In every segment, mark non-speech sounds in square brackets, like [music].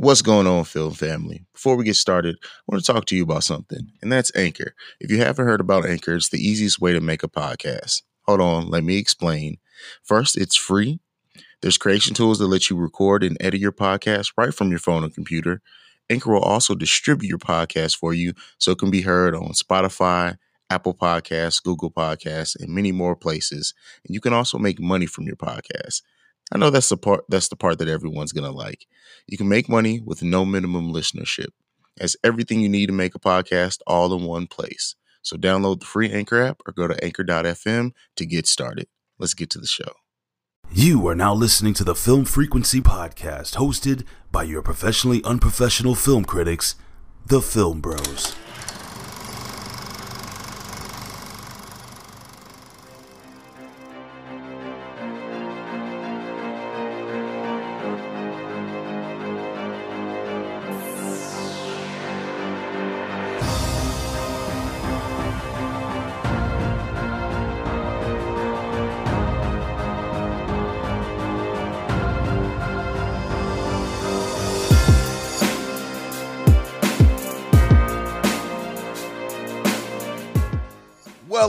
What's going on, film family? Before we get started, I want to talk to you about something, and that's Anchor. If you haven't heard about Anchor, it's the easiest way to make a podcast. Hold on, let me explain. First, it's free. There's creation tools that let you record and edit your podcast right from your phone or computer. Anchor will also distribute your podcast for you so it can be heard on Spotify, Apple Podcasts, Google Podcasts, and many more places. And you can also make money from your podcast. I know that's the part that's the part that everyone's gonna like. You can make money with no minimum listenership. As everything you need to make a podcast all in one place. So download the free Anchor app or go to anchor.fm to get started. Let's get to the show. You are now listening to the Film Frequency Podcast, hosted by your professionally unprofessional film critics, the Film Bros.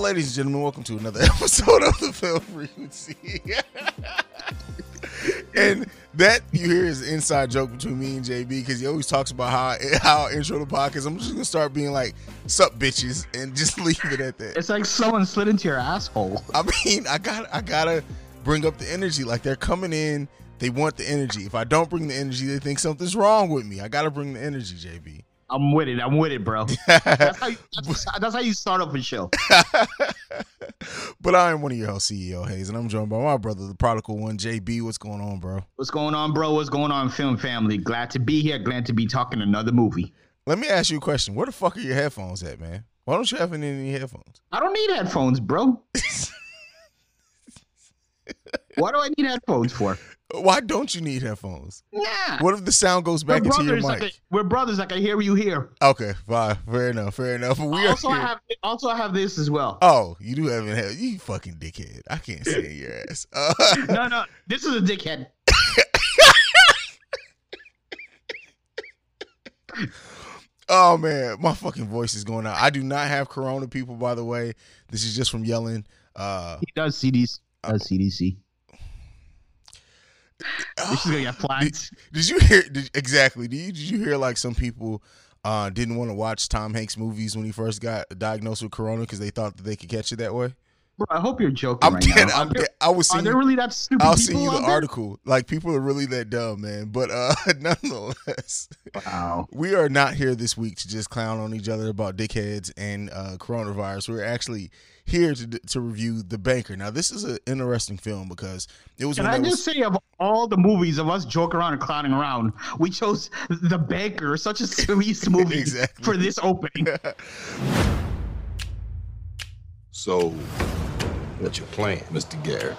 Ladies and gentlemen, welcome to another [laughs] episode of the Film Frequency. and that you hear is an inside joke between me and JayB because he always talks about how [laughs] how I intro the podcast. I'm just gonna start being like, "Sup, bitches," and [laughs] just leave it at that. It's like someone slid into your asshole. I mean, I got I gotta bring up the energy. Like they're coming in, they want the energy. If I don't bring the energy, they think something's wrong with me. I gotta bring the energy, JayB. I'm with it. I'm with it, bro. [laughs] That's how you, that's, that's how you start off a show. [laughs] but I am one of your hosts, CEO Haize, and I'm joined by my brother, the prodigal one, JayB. What's going on, bro? What's going on, bro? What's going on, film family? Glad to be here. Glad to be talking another movie. Let me ask you a question. Where the fuck are your headphones at, man? Why don't you have any headphones? I don't need headphones, bro. [laughs] what do I need headphones for? Why don't you need headphones? Yeah. What if the sound goes back into your mic? Like we're brothers. Like I hear you here. okay, fine. Fair enough. Fair enough. We Also, I have. Also, I have this as well. Oh, you do haven't had you fucking dickhead. I can't stand your ass. Uh, [laughs] No, no. This is a dickhead. oh man, my fucking voice is going out. I do not have corona, people. By the way, this is just from yelling. Uh, He does CDC. Does CDC. This is gonna get flagged. Did you hear did, exactly? Did you, did you hear like some people uh, didn't want to watch Tom Hanks movies when he first got diagnosed with corona because they thought that they could catch it that way? Bro, I hope you're joking I'm right dead. now. I'm Are there- dead. I was Are seeing. there really that stupid I'll people send you the out there? article. Like people are really that dumb, man. But uh, [laughs] nonetheless, Wow. we are not here this week to just clown on each other about dickheads and uh, coronavirus. We're actually here to to review The Banker. Now, this is an interesting film because it was Can when I just was, say, of all the movies of us joking around and clowning around, we chose The Banker, such a serious [laughs] movie, Exactly. for this opening. [laughs] So, what's your plan, Mr. Garrett?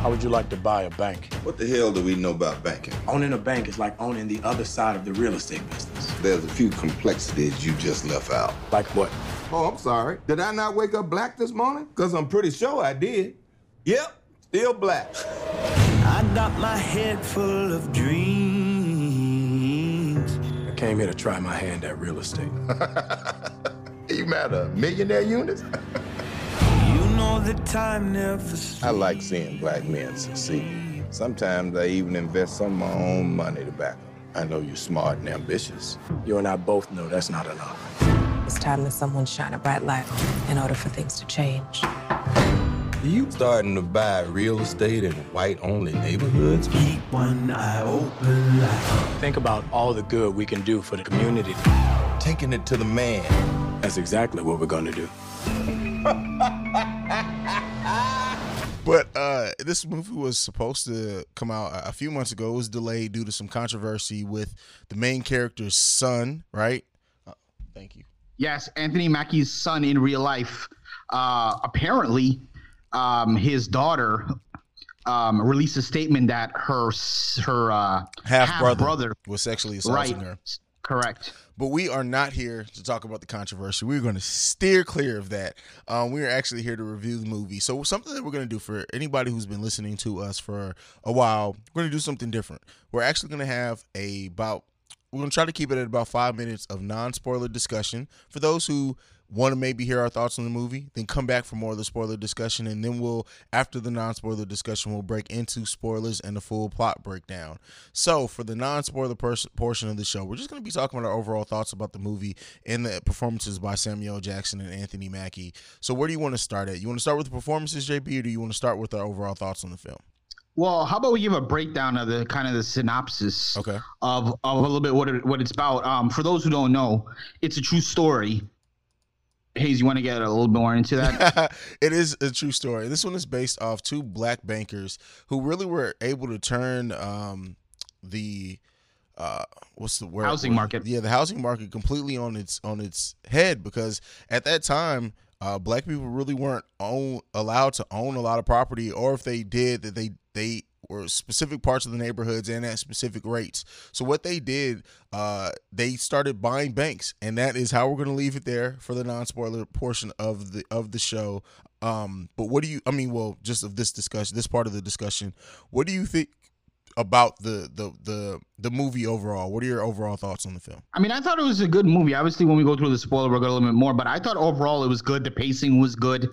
How would you like to buy a bank? What the hell do we know about banking? Owning a bank is like owning the other side of the real estate business. There's a few complexities you just left out. Like what? Oh, I'm sorry. Did I not wake up black this morning? Because I'm pretty sure I did. Yep, still black. I got my head full of dreams. I came here to try my hand at real estate. [laughs] You mad a millionaire units? You know the time never sleeps. I like seeing black men succeed. Sometimes I even invest some of my own money to back them. I know you're smart and ambitious. You and I both know that's not enough. It's time that someone shine a bright light in order for things to change. Are You starting to buy real estate in white-only neighborhoods? Keep one eye open like Think about all the good we can do for the community. Taking it to the man. That's exactly what we're going to do. [laughs] But uh, this movie was supposed to come out a a few months ago. It was delayed due to some controversy with the main character's son, right? Uh, thank you. Yes, Anthony Mackie's son in real life. Uh, apparently, um, his daughter um, released a statement that her her uh, Half brother was sexually right? assaulting her. Correct. But we are not here to talk about the controversy. We're going to steer clear of that. Um, we are actually here to review the movie. So something that we're going to do for anybody who's been listening to us for a while, we're going to do something different. We're actually going to have a about we're gonna try to keep it at about five minutes of non-spoiler discussion for those who want to maybe hear our thoughts on the movie, then come back for more of the spoiler discussion, and then we'll after the non-spoiler discussion, we'll break into spoilers and the full plot breakdown. So for the non-spoiler pers- portion of the show, we're just gonna be talking about our overall thoughts about the movie and the performances by Samuel Jackson and Anthony Mackie. So where do you want to start at? You want to start with the performances, JayB, or do you want to start with our overall thoughts on the film? Well, how about we give a breakdown of the kind of the synopsis Okay. of, of a little bit what it, what it's about. Um, for those who don't know, it's a true story. Haize, you want to get a little more into that? [laughs] it is a true story. This one is based off two black bankers who really were able to turn um, the uh, what's the word? Housing market. Yeah, the housing market completely on its on its head because at that time. Uh, black people really weren't own, allowed to own a lot of property, or if they did, that they they were specific parts of the neighborhoods and at specific rates. So what they did, uh, they started buying banks, and that is how we're going to leave it there for the non-spoiler portion of the of the show. Um, but what do you? I mean, well, just of this discussion, this part of the discussion, what do you think about the the the the movie overall? What are your overall thoughts on the film? I mean, I thought it was a good movie. Obviously, when we go through the spoiler, we'll go a little bit more. But I thought overall it was good. The pacing was good.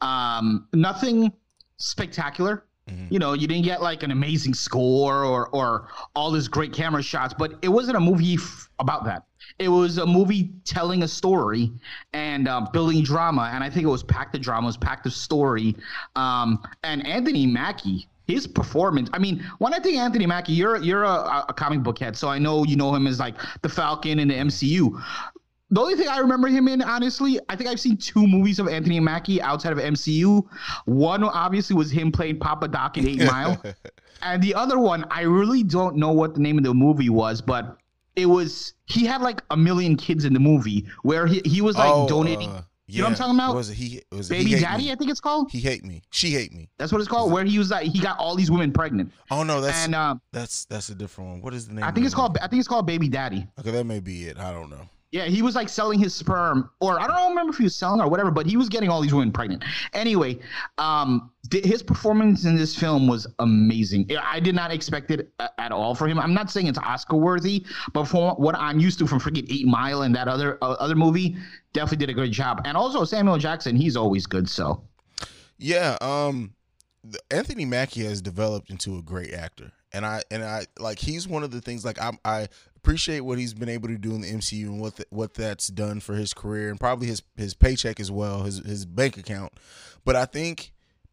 Um, nothing spectacular. You know, you didn't get like an amazing score or or all these great camera shots, but it wasn't a movie f- about that. It was a movie telling a story and uh, building drama, and I think it was packed of drama, it was packed of story. Um, and Anthony Mackie, his performance. I mean, when I think Anthony Mackie, you're you're a, a comic book head, so I know you know him as like the Falcon in the MCU. The only thing I remember him in, honestly, I think I've seen two movies of Anthony Mackie outside of MCU. One obviously was him playing Papa Doc in Eight Mile, [laughs] and the other one I really don't know what the name of the movie was, but it was he had like a million kids in the movie where he, he was like donating. uh, you know what I'm talking about? Was it he? Was it Baby He Daddy, Me? I think it's called. He hate me. She hate me. That's what it's called. Where he was like he got all these women pregnant, Oh no, that's and um, that's that's a different one. What is the name? I think it's called movie? I think it's called Baby Daddy. Okay, that may be it. I don't know. Yeah, he was like selling his sperm, or I don't remember if he was selling or whatever, but he was getting all these women pregnant. Anyway, um, th- his performance in this film was amazing. I did not expect it a- at all for him. I'm not saying it's Oscar worthy, but from what I'm used to from freaking Eight Mile and that other uh, other movie, definitely did a great job. And also Samuel Jackson, he's always good. So Yeah, um Anthony Mackie has developed into a great actor. And I and I like he's one of the things like I I appreciate what he's been able to do in the MCU and what the, what that's done for his career and probably his his paycheck as well, his his bank account. But I think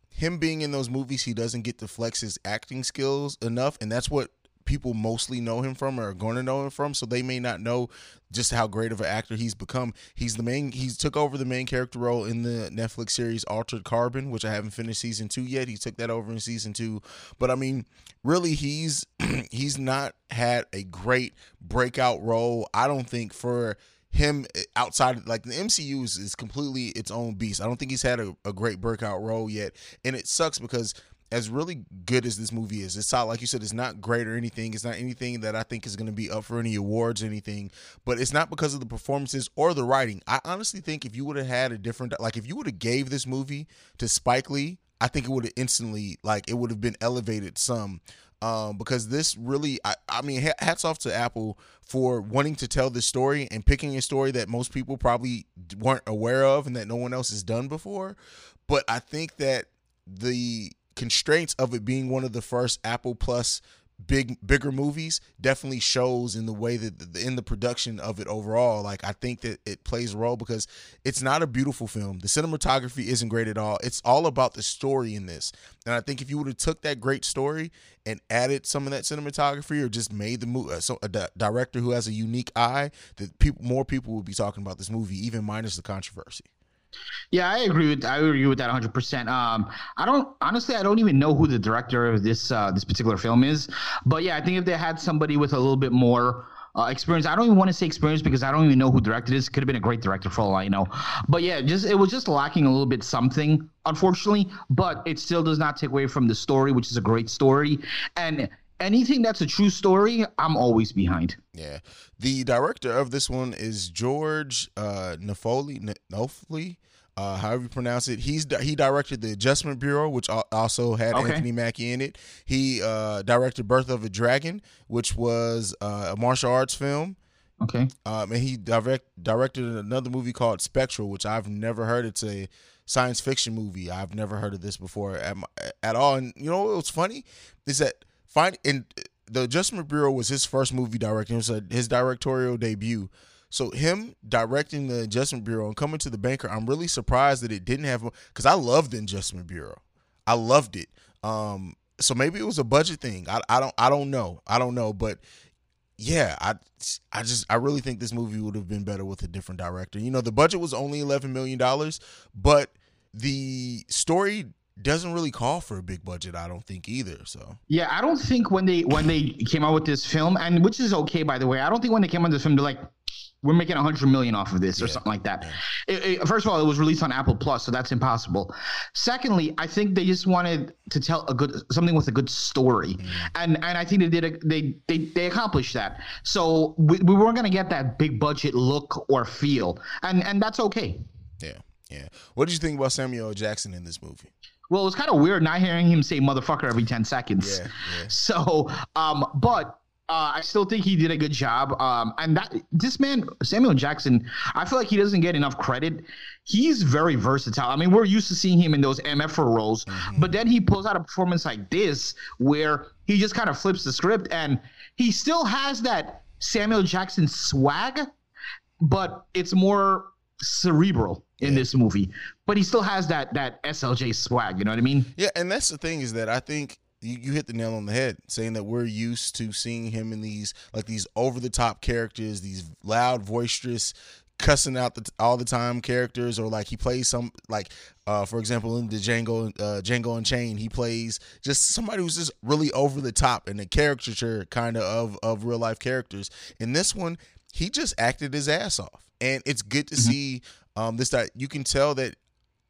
him being in those movies, he doesn't get to flex his acting skills enough, and that's what people mostly know him from or are going to know him from. So they may not know just how great of an actor he's become. He's the main. He's took over the main character role in the Netflix series Altered Carbon, which I haven't finished season two yet. He took that over in season two, but I mean, really, he's [clears throat] he's not had a great breakout role. I don't think for him eh, outside like the MCU is, is completely its own beast. I don't think he's had a, a great breakout role yet, and it sucks because as really good as this movie is, it's not like you said, it's not great or anything. It's not anything that I think is going to be up for any awards or anything. But it's not because of the performances or the writing. I honestly think if you would have had a different, like if you would have gave this movie to Spike Lee, I think it would have instantly like it would have been elevated some. Um, because this really, I, I mean, hats off to Apple for wanting to tell this story and picking a story that most people probably weren't aware of and that no one else has done before. But I think that the constraints of it being one of the first Apple Plus big bigger movies definitely shows in the way that the, in the production of it overall. Like i think that it plays a role because it's not a beautiful film. The cinematography isn't great at all. It's all about the story in this. And i think if you would have took that great story and added some of that cinematography or just made the movie uh, so a di- director who has a unique eye that people more people would be talking about this movie even minus the controversy Yeah, I agree with I agree with that 100. percent Um, I don't honestly, I don't even know who the director of this uh, this particular film is, but yeah, I think if they had somebody with a little bit more uh, experience, I don't even want to say experience because I don't even know who directed this. Could have been a great director for all I know, but yeah, just it was just lacking a little bit something, unfortunately. But it still does not take away from the story, which is a great story, and anything that's a true story, I'm always behind. Yeah. The director of this one is George uh Nafoli N- Nofli. Uh, however you pronounce it. He's he directed the Adjustment Bureau, which also had okay. Anthony Mackie in it. He uh, directed Birth of a Dragon, which was uh, a martial arts film. Okay. Um, and he direct directed another movie called Spectral, which I've never heard. It's a science fiction movie. I've never heard of this before at, at all. And you know what's funny is that find in the Adjustment Bureau was his first movie directing. It was a, his directorial debut. So him directing the Adjustment Bureau and coming to the banker, I'm really surprised that it didn't have because I loved the Adjustment Bureau. I loved it. Um, so maybe it was a budget thing. I, I don't I don't know. I don't know, but yeah, I I just I really think this movie would have been better with a different director. You know, the budget was only 11 million dollars, but the story doesn't really call for a big budget i don't think either so yeah i don't think when they when they came out with this film and which is okay by the way i don't think when they came out with this film they're like we're making a 100 million off of this or something like that. It, it, first of all it was released on apple plus so that's impossible. Secondly i think they just wanted to tell a good something with a good story. Mm. and and i think they did a, they they they accomplished that. So we, we weren't going to get that big budget look or feel. And and that's okay. Yeah yeah. What did you think about samuel jackson in this movie? Well, it's kind of weird not hearing him say motherfucker every 10 seconds. Yeah, yeah. [laughs] So, um, but uh, I still think he did a good job. Um, and that this man, Samuel Jackson, I feel like he doesn't get enough credit. He's very versatile. I mean, we're used to seeing him in those MF roles, mm-hmm. but then he pulls out a performance like this where he just kind of flips the script and he still has that Samuel Jackson swag, but it's more cerebral in yeah. this movie, but he still has that that SLJ swag. You know what I mean? Yeah, and that's the thing is that I think you, you hit the nail on the head, saying that we're used to seeing him in these like these over the top characters, these loud, boisterous, cussing out the, all the time characters, or like he plays some like uh, for example in the Django uh, Django Unchained, he plays just somebody who's just really over the top and a caricature kind of of of real life characters. In this one, he just acted his ass off and it's good to mm-hmm. see um, this that you can tell that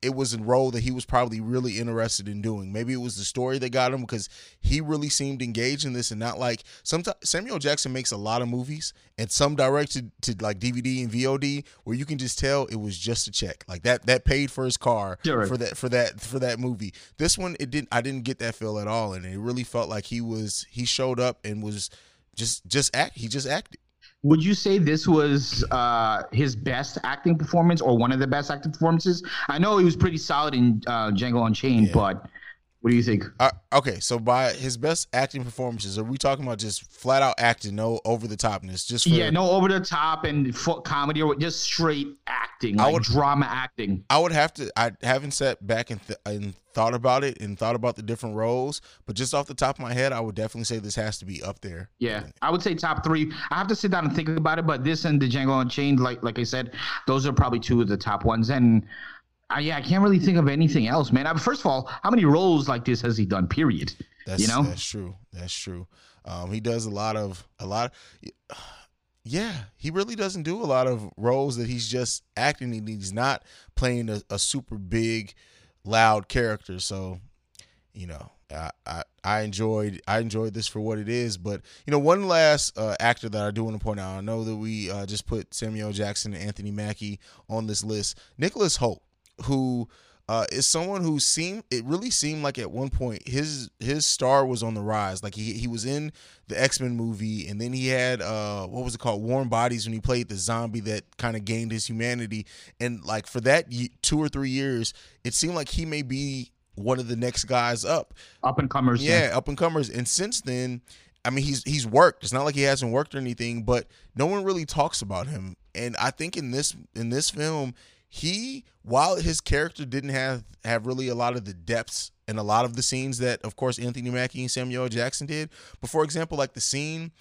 it was a role that he was probably really interested in doing. Maybe it was the story that got him because he really seemed engaged in this and not like sometimes Samuel Jackson makes a lot of movies and some directed to like DVD and VOD where you can just tell it was just a check. Like that that paid for his car for that for that for that movie. This one it didn't I didn't get that feel at all and it really felt like he was he showed up and was just just act he just acted. Would you say this was uh, his best acting performance or one of the best acting performances? I know he was pretty solid in uh, Django Unchained, yeah. but what do you think? Uh, okay, so by his best acting performances, are we talking about just flat out acting, no over the topness? Just for, yeah, no over the top and comedy or just straight acting, like would, drama acting. I would have to. I haven't sat back and, th- and thought about it and thought about the different roles, but just off the top of my head, I would definitely say this has to be up there. Yeah, I would say top three. I have to sit down and think about it, but this and the Django Unchained, like like I said, those are probably two of the top ones, and. I, yeah, I can't really think of anything else, man. I, first of all, how many roles like this has he done? Period. That's, you know, that's true. That's true. Um, he does a lot of a lot. Of, [sighs] yeah, he really doesn't do a lot of roles that he's just acting. And he's not playing a, a super big, loud character. So, you know, I, I, I enjoyed I enjoyed this for what it is. But you know, one last uh, actor that I do want to point out. I know that we uh, just put Samuel Jackson and Anthony Mackie on this list. Nicholas Hoult who uh, is someone who seemed it really seemed like at one point his his star was on the rise. Like he he was in the X Men movie, and then he had uh what was it called Warm Bodies when he played the zombie that kind of gained his humanity. And like for that two or three years, it seemed like he may be one of the next guys up, up and comers. Yeah, yeah. up and comers. And since then, I mean, he's he's worked. It's not like he hasn't worked or anything, but no one really talks about him. And I think in this in this film he while his character didn't have have really a lot of the depths and a lot of the scenes that of course Anthony Mackie and Samuel Jackson did but for example like the scene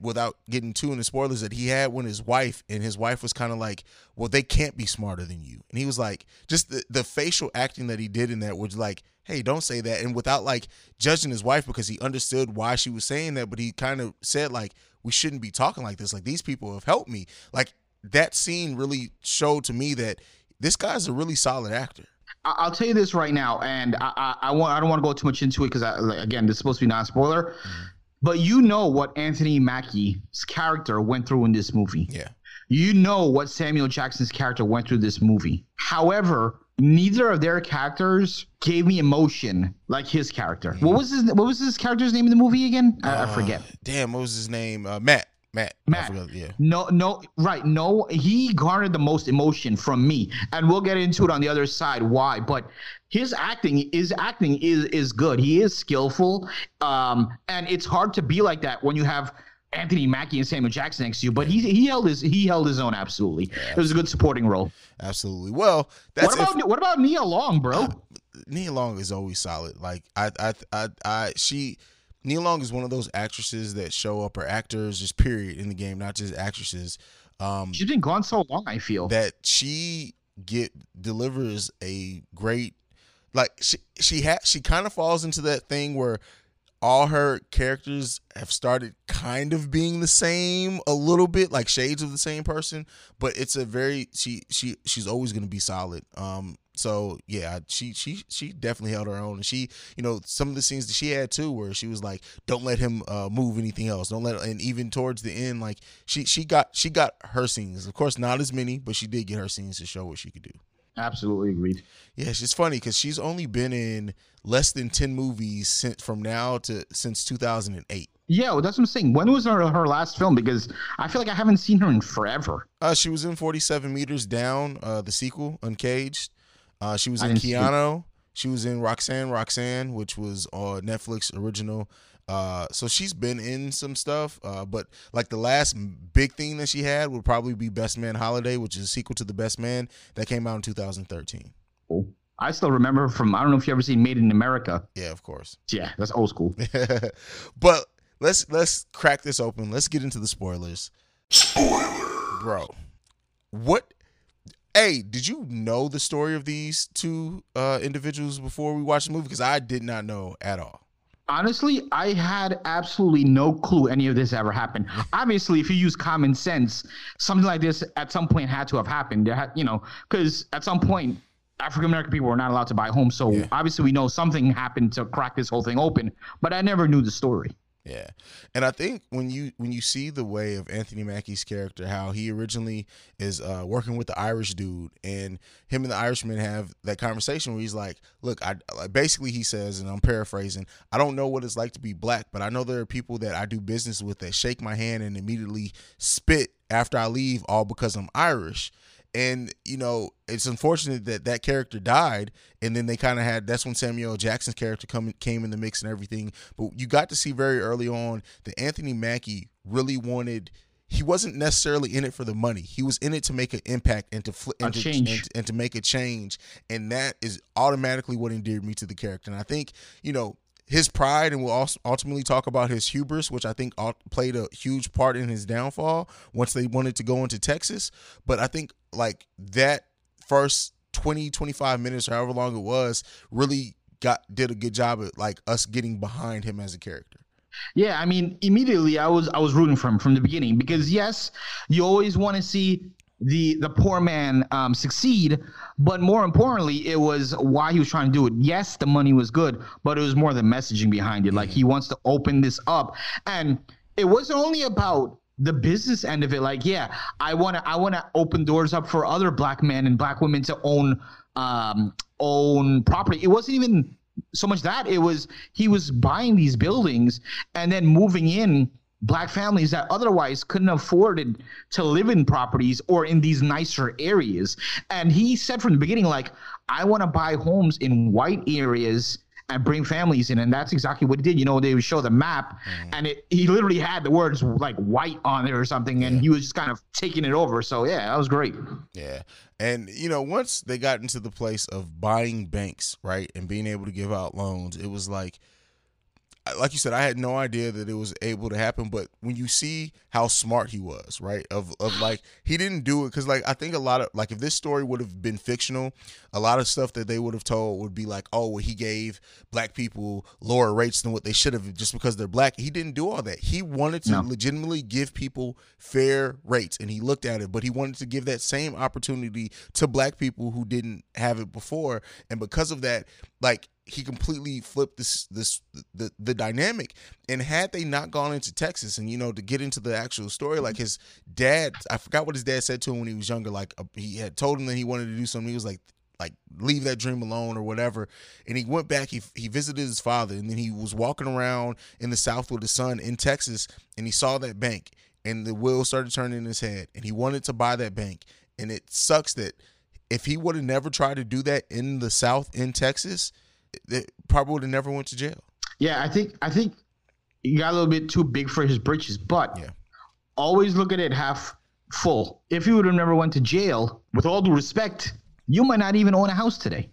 without getting too into spoilers that he had when his wife and his wife was kind of like well they can't be smarter than you. And he was like just the, the facial acting that he did in that was like hey don't say that and without like judging his wife because he understood why she was saying that but he kind of said like we shouldn't be talking like this. Like these people have helped me. Like that scene really showed to me that this guy's a really solid actor. I'll tell you this right now, and I, I, I want I don't want to go too much into it because like, again, this is supposed to be non spoiler. Mm-hmm. But you know what Anthony Mackie's character went through in this movie. Yeah. You know what Samuel Jackson's character went through this movie. However, neither of their characters gave me emotion like his character. What was his What was his character's name in the movie again? I, I forget. Damn, what was his name? Uh, Matt. Matt. Matt. forgot, yeah. No, no, right. No, he garnered the most emotion from me, and we'll get into it on the other side why. But his acting, his acting is is good. He is skillful, um, and it's hard to be like that when you have Anthony Mackie and Samuel Jackson next to you. But he he held his he held his own absolutely. It was a good supporting role. Absolutely. Well, that's what about what about Nia Long, bro? Nia Long is always solid. Like I, I, I, I, she, Nia Long is one of those actresses that show up or actors, just period, in the game, not just actresses. Um, She's been gone so long. I feel that she get delivers a great, like she she had she kind of falls into that thing where all her characters have started kind of being the same a little bit like shades of the same person but it's a very she she she's always going to be solid um so yeah she she she definitely held her own and she you know some of the scenes that she had too where she was like don't let him uh move anything else don't let and even towards the end like she she got she got her scenes of course not as many but she did get her scenes to show what she could do absolutely agreed. yeah, it's just funny because she's only been in less than ten movies since from now to since 2008. Yeah, well, that's what I'm saying. When was her, her last film? Because I feel like I haven't seen her in forever. Uh, she was in 47 Meters Down, uh, the sequel, Uncaged. Uh, she was I in didn't see it. Keanu. She was in Roxanne, Roxanne, which was uh, Netflix original. Uh, so she's been in some stuff, uh, but like the last big thing that she had would probably be Best Man Holiday, which is a sequel to The Best Man that came out in 2013. I still remember from I don't know if you ever seen Made in America. Yeah, of course. Yeah, that's old school. [laughs] but let's let's crack this open. Let's get into the spoilers. Bro, what? Hey, did you know the story of these two uh, individuals before we watched the movie? Because I did not know at all. Honestly, I had absolutely no clue any of this ever happened. Obviously, if you use common sense, something like this at some point had to have happened. There had, you know, because at some point African American people were not allowed to buy homes. So Yeah. obviously, we know something happened to crack this whole thing open. But I never knew the story. Yeah, and I think when you when you see the way of Anthony Mackie's character, how he originally is uh, working with the Irish dude, and him and the Irishman have that conversation where he's like, "Look, I basically he says, and I'm paraphrasing, I don't know what it's like to be black, but I know there are people that I do business with that shake my hand and immediately spit after I leave, all because I'm Irish." And you know, it's unfortunate that that character died, and then they kind of had. That's when Samuel Jackson's character come came in the mix and everything. But you got to see very early on that Anthony Mackie really wanted. He wasn't necessarily in it for the money. He was in it to make an impact and to flip A and, to- change. and, and to make a change. And that is automatically what endeared me to the character. And I think you know his pride, and we'll also ultimately talk about his hubris, which I think played a huge part in his downfall once they wanted to go into Texas. But I think like that first 20, 25 minutes or however long it was really got did a good job at like us getting behind him as a character. Yeah, I mean, immediately I was I was rooting for him from the beginning because yes, you always want to see the the poor man um, succeed, but more importantly, it was why he was trying to do it. Yes, the money was good, but it was more the messaging behind it. Like he wants to open this up, and it wasn't only about the business end of it. Like, yeah, I want to I want to open doors up for other black men and black women to own um own property. It wasn't even so much that it was he was buying these buildings and then moving in black families that otherwise couldn't afford it to live in properties or in these nicer areas. And he said from the beginning like i want to buy homes in white areas and bring families in. And that's exactly what he did. You know they would show the map mm. and it he literally had the words like white on it or something and he was just kind of taking it over. So yeah that was great. Yeah. And you know, once they got into the place of buying banks, right, and being able to give out loans, it was like like you said, I had no idea that it was able to happen. But when you see how smart he was, right, of of like he didn't do it because like I think a lot of like if this story would have been fictional, a lot of stuff that they would have told would be like, oh, well, he gave black people lower rates than what they should have just because they're black. He didn't do all that. He wanted to No. legitimately give people fair rates, and he looked at it, but he wanted to give that same opportunity to black people who didn't have it before, and because of that, like he completely flipped this this the the dynamic and had they not gone into Texas and you know to get into the actual story like his dad I forgot what his dad said to him when he was younger like uh, he had told him that he wanted to do something he was like like leave that dream alone or whatever. And he went back. He he visited his father, and then he was walking around in the South with his son in Texas, and he saw that bank, and the wheels started turning in his head, and he wanted to buy that bank. And it sucks that if he would have never tried to do that in the South in Texas, it probably would have never went to jail. Yeah, I think I think he got a little bit too big for his britches, but Yeah. always look at it half full. If he would have never went to jail, with all due respect, you might not even own a house today.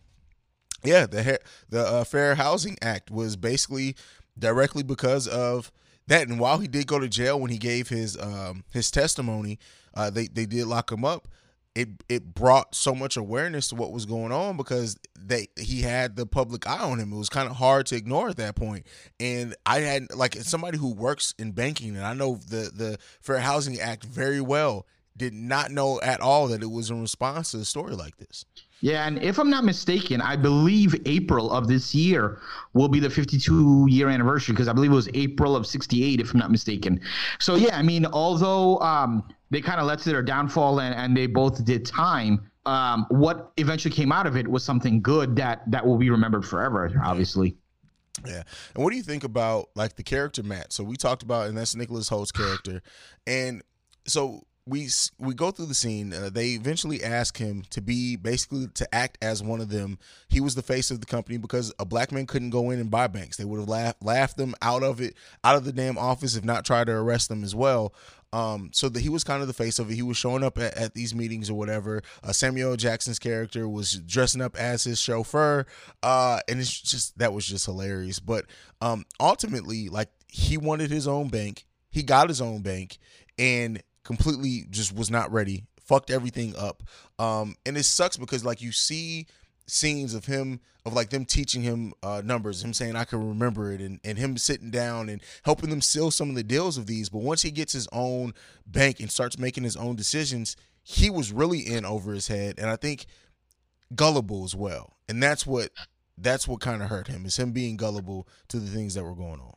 Yeah, the the uh, Fair Housing Act was basically directly because of that. And while he did go to jail when he gave his um, his testimony, uh, they they did lock him up. It it brought so much awareness to what was going on because they he had the public eye on him. It was kind of hard to ignore at that point. And I had like somebody who works in banking, and I know the the Fair Housing Act very well. Did not know at all that it was in response to a story like this. Yeah, and if I'm not mistaken, I believe April of this year will be the 52 year anniversary because I believe it was April of 68, if I'm not mistaken. So, yeah, I mean, although um, they kind of led to their downfall and, and they both did time, um, what eventually came out of it was something good that, that will be remembered forever, obviously. Yeah. And what do you think about like the character Matt? So we talked about, and that's Nicholas Hoult's character. And so we we go through the scene. Uh, they eventually ask him to be basically to act as one of them. He was the face of the company because a black man couldn't go in and buy banks. They would have laughed laughed them out of it, out of the damn office, if not try to arrest them as well. Um, so that he was kind of the face of it. He was showing up at, at these meetings or whatever. Uh, Samuel Jackson's character was dressing up as his chauffeur, uh, and it's just that was just hilarious. But um, ultimately, like he wanted his own bank. He got his own bank, and completely just was not ready. Fucked everything up. Um, and it sucks because like you see scenes of him of like them teaching him uh, numbers, him saying I can remember it, and, and him sitting down and helping them seal some of the deals of these. But once he gets his own bank and starts making his own decisions, he was really in over his head, and I think gullible as well. And that's what that's what kind of hurt him is him being gullible to the things that were going on.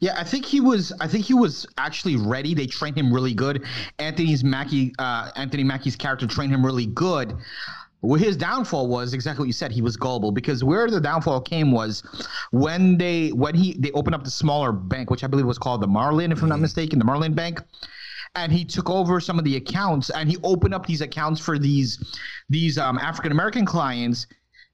Yeah, I think he was. I think he was actually ready. They trained him really good. Anthony's Mackie, uh, Anthony Mackie's character trained him really good. Well, his downfall was exactly what you said. He was gullible because where the downfall came was when they when he they opened up the smaller bank, which I believe was called the Marlin, if I'm not mistaken, the Marlin Bank. And he took over some of the accounts, and he opened up these accounts for these these um, African American clients.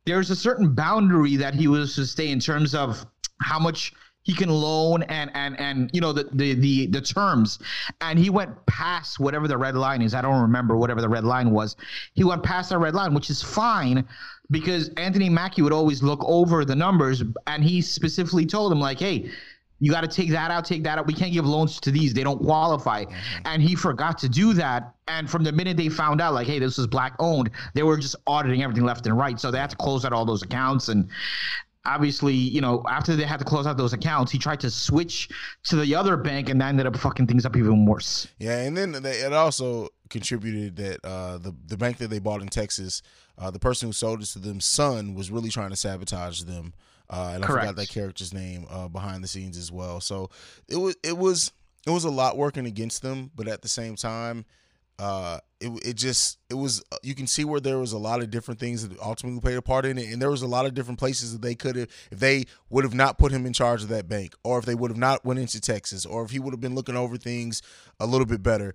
There's a certain boundary that he was to stay in terms of how much he can loan and and and you know the the the, the terms. And he went past whatever the red line is. I don't remember whatever the red line was. He went past that red line which is fine because anthony mackie would always look over the numbers and he specifically told him like hey you got to take that out take that out. We can't give loans to these. They don't qualify. And he forgot to do that. And from the minute they found out like hey this is black owned they were just auditing everything left and right. So they had to close out all those accounts. And obviously, you know, after they had to close out those accounts, he tried to switch to the other bank and that ended up fucking things up even worse. Yeah, and then they, it also contributed that uh, the the bank that they bought in Texas, uh, the person who sold it to them, son, was really trying to sabotage them. Uh, and I forgot that character's name uh, behind the scenes as well. So it was it was it was a lot working against them, but at the same time, uh, it it just it was you can see where there was a lot of different things that ultimately played a part in it, and there was a lot of different places that they could have if they would have not put him in charge of that bank, or if they would have not went into Texas, or if he would have been looking over things a little bit better.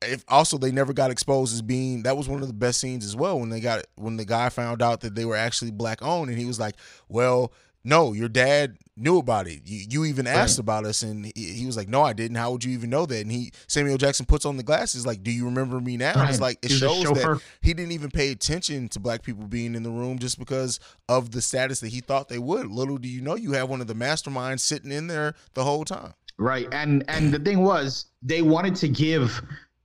If also they never got exposed as being that was one of the best scenes as well when they got when the guy found out that they were actually black owned and he was like, well. No, your dad knew about it. You, you even asked about us, and he, he was like, "No, I didn't. How would you even know that?" And he Samuel Jackson puts on the glasses, like, "Do you remember me now?" And It's like it He shows that he didn't even pay attention to black people being in the room just because of the status that he thought they would. Little do you know, you have one of the masterminds sitting in there the whole time. Right. And and the thing was, they wanted to give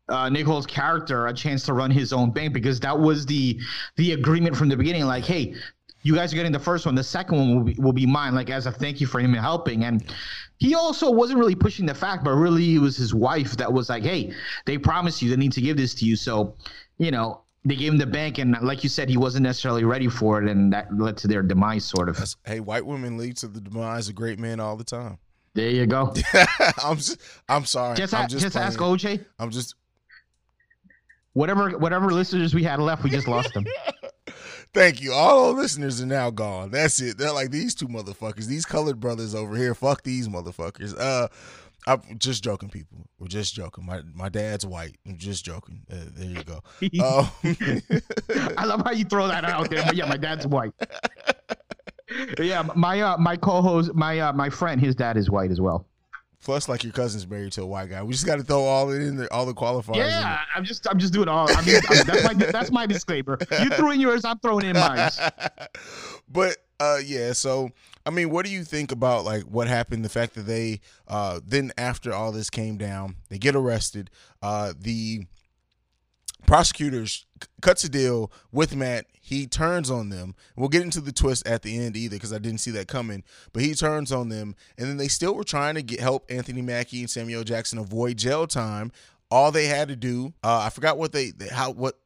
uh, Nichols' character a chance to run his own bank because that was the the agreement from the beginning. Like, hey, you guys are getting the first one. The second one will be, will be mine, like as a thank you for him helping. And he also wasn't really pushing the fact, but really it was his wife that was like, hey, they promised you they need to give this to you. So, you know, they gave him the bank, and like you said, he wasn't necessarily ready for it, and that led to their demise, sort of. That's, hey, white women lead to the demise of great men all the time. [laughs] There you go. I'm just, I'm sorry. Just, I'm a- just, ask. OJ. I'm just Whatever whatever listeners we had left, we just lost them. [laughs] Thank you. All our listeners are now gone. That's it. They're like these two motherfuckers. These colored brothers over here. Fuck these motherfuckers. Uh, I'm just joking, people. We're just joking. My my dad's white. I'm just joking. Uh, there you go. [laughs] Um, [laughs] I love how you throw that out there. But yeah, my dad's white. [laughs] yeah, my uh, my co-host, my uh, my friend, his dad is white as well. Plus, like your cousin's married to a white guy. We just got to throw all in there, all the qualifiers. in Yeah, I'm just I'm just doing all. I mean, that's my that's my disclaimer. You threw in yours, I'm throwing in mine. [laughs] but uh yeah so i mean what do you think about like what happened the fact that they uh then after all this came down they get arrested uh the prosecutors cuts a deal with matt he turns on them. We'll get into the twist at the end either because i didn't see that coming but he turns on them and then they still were trying to get help anthony mackie and samuel jackson avoid jail time. All they had to do uh i forgot what they how what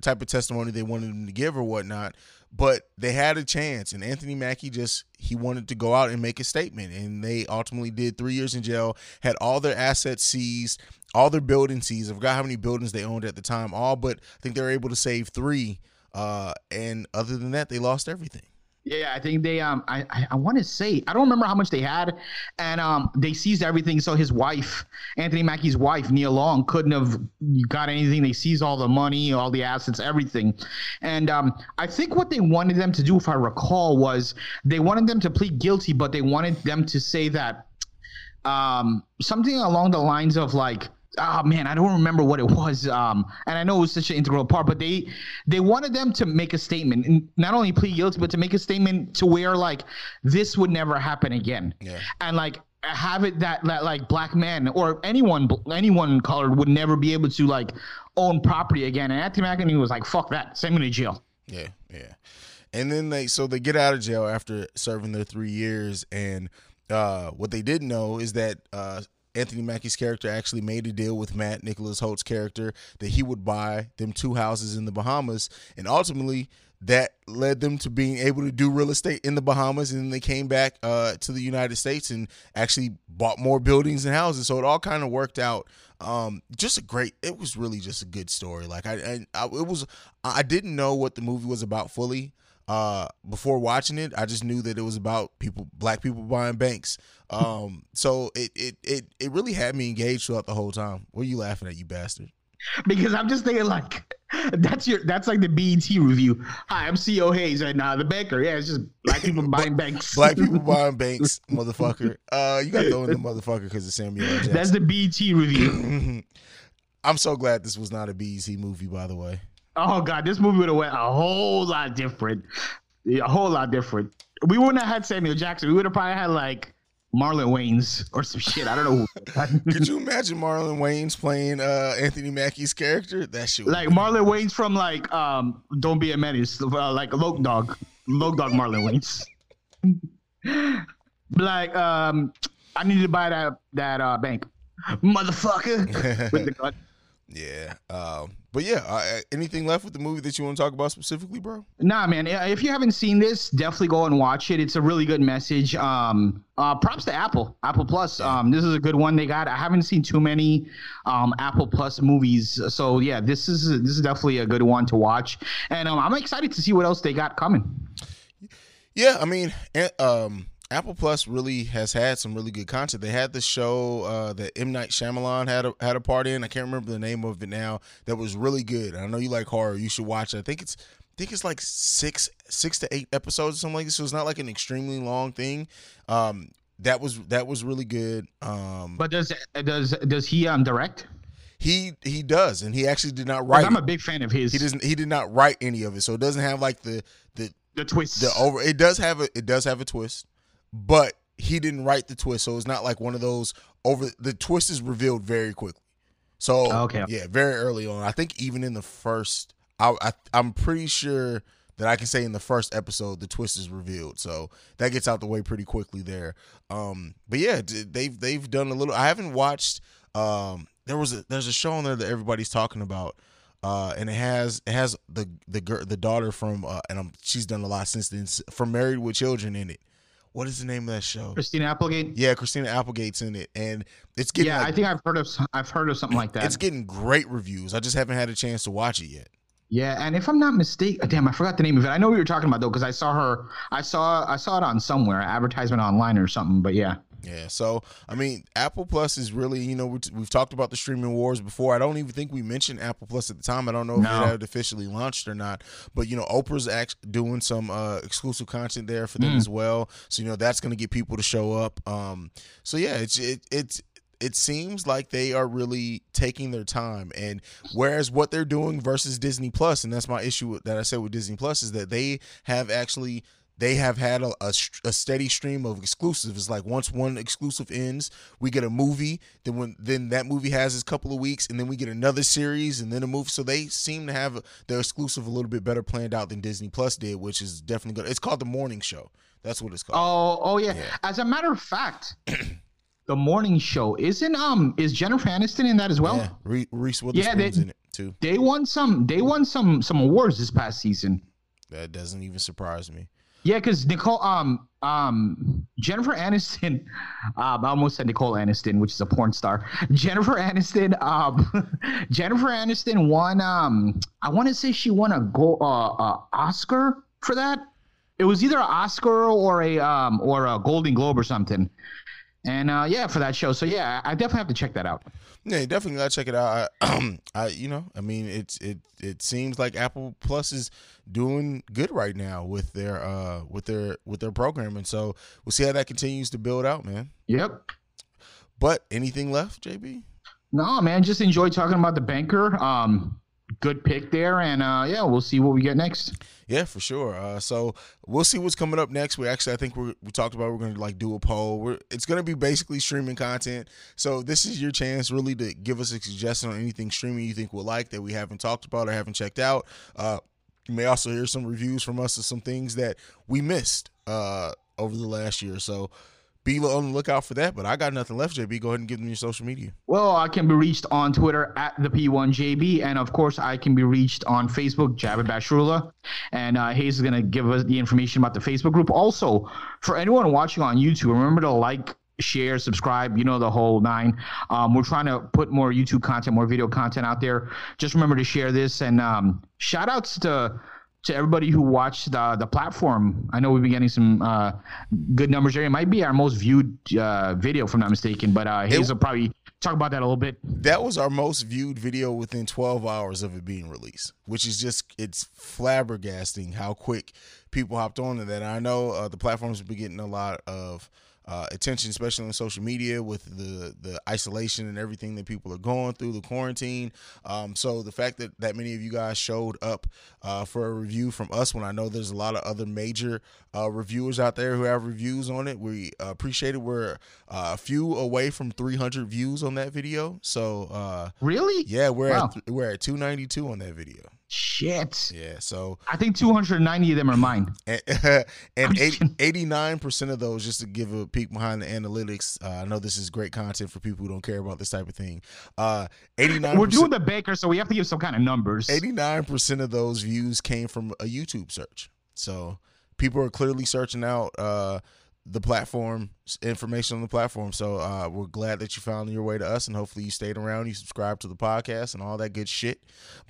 type of testimony they wanted them to give or whatnot but they had a chance and anthony mackie just he wanted to go out and make a statement and they ultimately did three years in jail had all their assets seized all their buildings seized. I forgot how many buildings they owned at the time all but i think they were able to save three uh, and other than that they lost everything Yeah, I think they um I I, I want to say I don't remember how much they had, and um they seized everything. So his wife, Anthony Mackie's wife, Nia Long, couldn't have got anything. They seized all the money, all the assets, everything, and um I think what they wanted them to do, if I recall, was they wanted them to plead guilty, but they wanted them to say that um something along the lines of like oh man i don't remember what it was um and i know it was such an integral part but they they wanted them to make a statement and not only plead guilty but to make a statement to where like this would never happen again Yeah. and like have it that, that like black men or anyone anyone colored would never be able to like own property again and anthony mackie was like fuck that send me to jail Yeah, yeah. And then they so they get out of jail after serving their three years, and uh, what they didn't know is that uh, Anthony Mackie's character actually made a deal with Matt Nicholas Hoult's character that he would buy them two houses in the Bahamas, and ultimately that led them to being able to do real estate in the Bahamas, and then they came back uh, to the United States and actually bought more buildings and houses. So it all kind of worked out. Um, just a great. It was really just a good story. Like I, I, I it was. I didn't know what the movie was about fully uh before watching it i just knew that it was about people black people buying banks um [laughs] so it it it, it really had me engaged throughout the whole time what are you laughing at you bastard because i'm just thinking like [laughs] that's your that's like the BET review. Hi, I'm CEO Haize and uh, the banker. Yeah, it's just black [laughs] people buying banks. black people buying banks motherfucker uh you got to throw in the motherfucker because of samuel. Jackson. That's the BET review. i'm so glad this was not a BET movie by the way Oh god, this movie would have went a whole lot different. A whole lot different. We wouldn't have had Samuel Jackson. We would have probably had like Marlon Wayans or some shit. I don't know. [laughs] Could you imagine marlon wayans playing uh anthony mackie's character that shit would like Marlon Wayans from like um Don't Be a Menace, uh, like Loc Dog, Loc Dog Marlon Wayans. [laughs] like um, I need to buy that that uh bank, motherfucker, [laughs] with the gun. yeah um but yeah uh, anything left with the movie that you want to talk about specifically bro Nah, man. If you haven't seen this, definitely go and watch it. It's a really good message. Um, uh, props to Apple, Apple Plus. Um, this is a good one they got. I haven't seen too many um Apple Plus movies, so yeah, this is this is definitely a good one to watch. And um, I'm excited to see what else they got coming. Yeah, I mean, um, Apple Plus really has had some really good content. They had the show uh, that M Night Shyamalan had a, had a part in. I can't remember the name of it now. That was really good. I know you like horror. You should watch it. I think it's I think it's like six six to eight episodes or something like this. So it's not like an extremely long thing. Um, that was that was really good. Um, But does does does he um direct? he he does, and he actually did not write. I'm a big fan of his. He doesn't. He did not write any of it, so it doesn't have like the the the twist. the over it does have a it does have a twist but he didn't write the twist so it's not like one of those over the twist is revealed very quickly so Okay. yeah very early on i think even in the first I, I i'm pretty sure that i can say in the first episode the twist is revealed so that gets out the way pretty quickly there um but yeah they've they've done a little i haven't watched um there was a there's a show on there that everybody's talking about uh, and it has it has the the girl the daughter from uh, and I'm, she's done a lot since then from Married with Children in it. What is the name of that show? Christina Applegate. Yeah, Christina Applegate's in it, and it's getting Yeah, like, I think I've heard of I've heard of something like that. it's getting great reviews. I just haven't had a chance to watch it yet. Yeah, and if I'm not mistaken, damn, I forgot the name of it. I know what you're talking about though, because I saw her. I saw I saw it on somewhere, advertisement online or something. But yeah, Yeah, so I mean, Apple Plus is really, you know, we we've talked about the streaming wars before. I don't even think we mentioned Apple Plus at the time. I don't know if No. it had officially launched or not, but you know, Oprah's act doing some uh, exclusive content there for them Mm. as well. So you know, that's going to get people to show up. Um, so yeah, it's it it's it seems like they are really taking their time and whereas what they're doing versus Disney Plus and that's my issue that I said with Disney Plus is that they have actually they have had a, a, a steady stream of exclusives. It's like once one exclusive ends, we get a movie. Then when then that movie has its couple of weeks, and then we get another series, and then a movie. So they seem to have their exclusive a little bit better planned out than Disney Plus did, which is definitely good. It's called the Morning Show. That's what it's called. Oh, oh yeah. As a matter of fact, [clears throat] the morning show isn't um is Jennifer Aniston in that as well? yeah, Re- Reese Yeah, they- in it too. They won some. They won some some awards this past season. That doesn't even surprise me. Yeah, because Nicole, um, um, Jennifer Aniston, um, I almost said Nicole Aniston, which is a porn star. Jennifer Aniston, um, [laughs] Jennifer Aniston won. Um, I want to say she won a go, uh, uh, Oscar for that. It was either an Oscar or a um or a Golden Globe or something. And uh, yeah, for that show. So yeah, I definitely have to check that out. Yeah, definitely gotta check it out. I, [clears throat] I, you know, I mean, it's it it seems like Apple Plus is doing good right now with their uh with their with their programming. So we'll see how that continues to build out, man. Yep. But anything left, JayB? No, man, just enjoy talking about the banker. Um, good pick there, and uh, yeah, we'll see what we get next. Yeah, for sure. Uh, so we'll see what's coming up next. We actually, I think we we talked about we're going to like do a poll. We're, it's going to be basically streaming content. So this is your chance really to give us a suggestion on anything streaming you think we'll like that we haven't talked about or haven't checked out. Uh, you may also hear some reviews from us of some things that we missed uh, over the last year. So be on the lookout for that. But I got nothing left, JayB. Go ahead and give them your social media. Well, I can be reached on Twitter at the P1JB, and of course, I can be reached on Facebook, Jabba Bashrula. And uh, Haize is to give us the information about the Facebook group. Also, for anyone watching on YouTube, remember to like, share, subscribe, you know, the whole nine. Um, we're trying to put more YouTube content, more video content out there. Just remember to share this. And um, shout outs to. To everybody who watched the the platform, I know we've been getting some uh, good numbers there. It might be our most viewed uh, video, if I'm not mistaken. But uh, Haize will probably talk about that a little bit. That was our most viewed video within 12 hours of it being released, which is just it's flabbergasting how quick people hopped on to that. And I know uh, the platforms have been getting a lot of uh, attention, especially on social media with the the isolation and everything that people are going through, the quarantine. Um, so the fact that that many of you guys showed up uh, for a review from us, when I know there's a lot of other major uh, reviewers out there who have reviews on it, we appreciate it. We're uh, a few away from 300 views on that video, so uh, Really? yeah, we're Wow. at we're at 292 on that video. Shit. Yeah, so I think 290 of them are mine. [laughs] and, [laughs] and 89 percent of those, just to give a peek behind the analytics, uh, I know this is great content for people who don't care about this type of thing. Uh, [laughs] 89 We're doing the banker, so we have to give some kind of numbers. 89 percent of those views came from a YouTube search. So people are clearly searching out uh, the platform information on the platform. So uh, we're glad that you found your way to us, and hopefully you stayed around, you subscribed to the podcast, and all that good shit.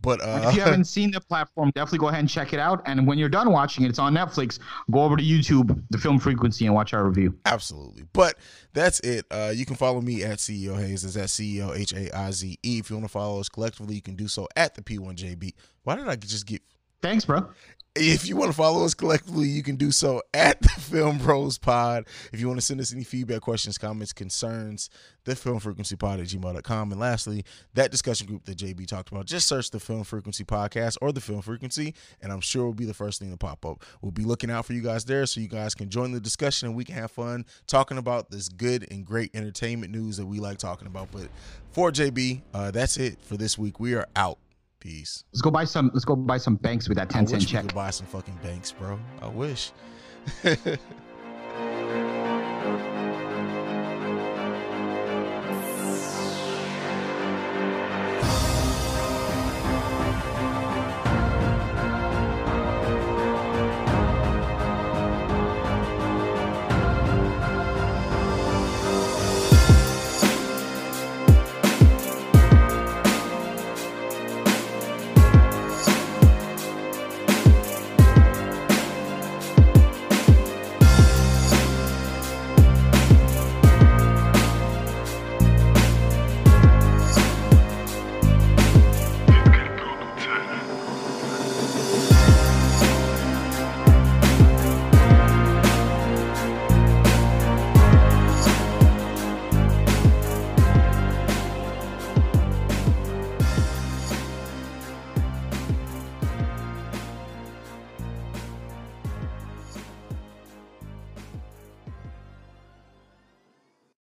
But uh, if you haven't seen the platform, definitely go ahead and check it out. And when you're done watching it, it's on Netflix. Go over to YouTube, the Film Frequency, and watch our review. Absolutely. But that's it. Uh, you can follow me at CEO Haize. Is at CEO H A I Z E. If you want to follow us collectively, you can do so at the P1JB. Why did I just get. Thanks, bro. If you want to follow us collectively, you can do so at the Film Bros Pod. If you want to send us any feedback, questions, comments, concerns, the Film Frequency Pod at gmail.com. And lastly, that discussion group that JayB talked about, just search the Film Frequency Podcast or the Film Frequency, and I'm sure it'll be the first thing to pop up. We'll be looking out for you guys there so you guys can join the discussion and we can have fun talking about this good and great entertainment news that we like talking about. But for JayB, uh, that's it for this week. We are out. Peace. Let's go buy some. Let's go buy some banks with that ten cent check. We could buy some fucking banks, bro. I wish. [laughs]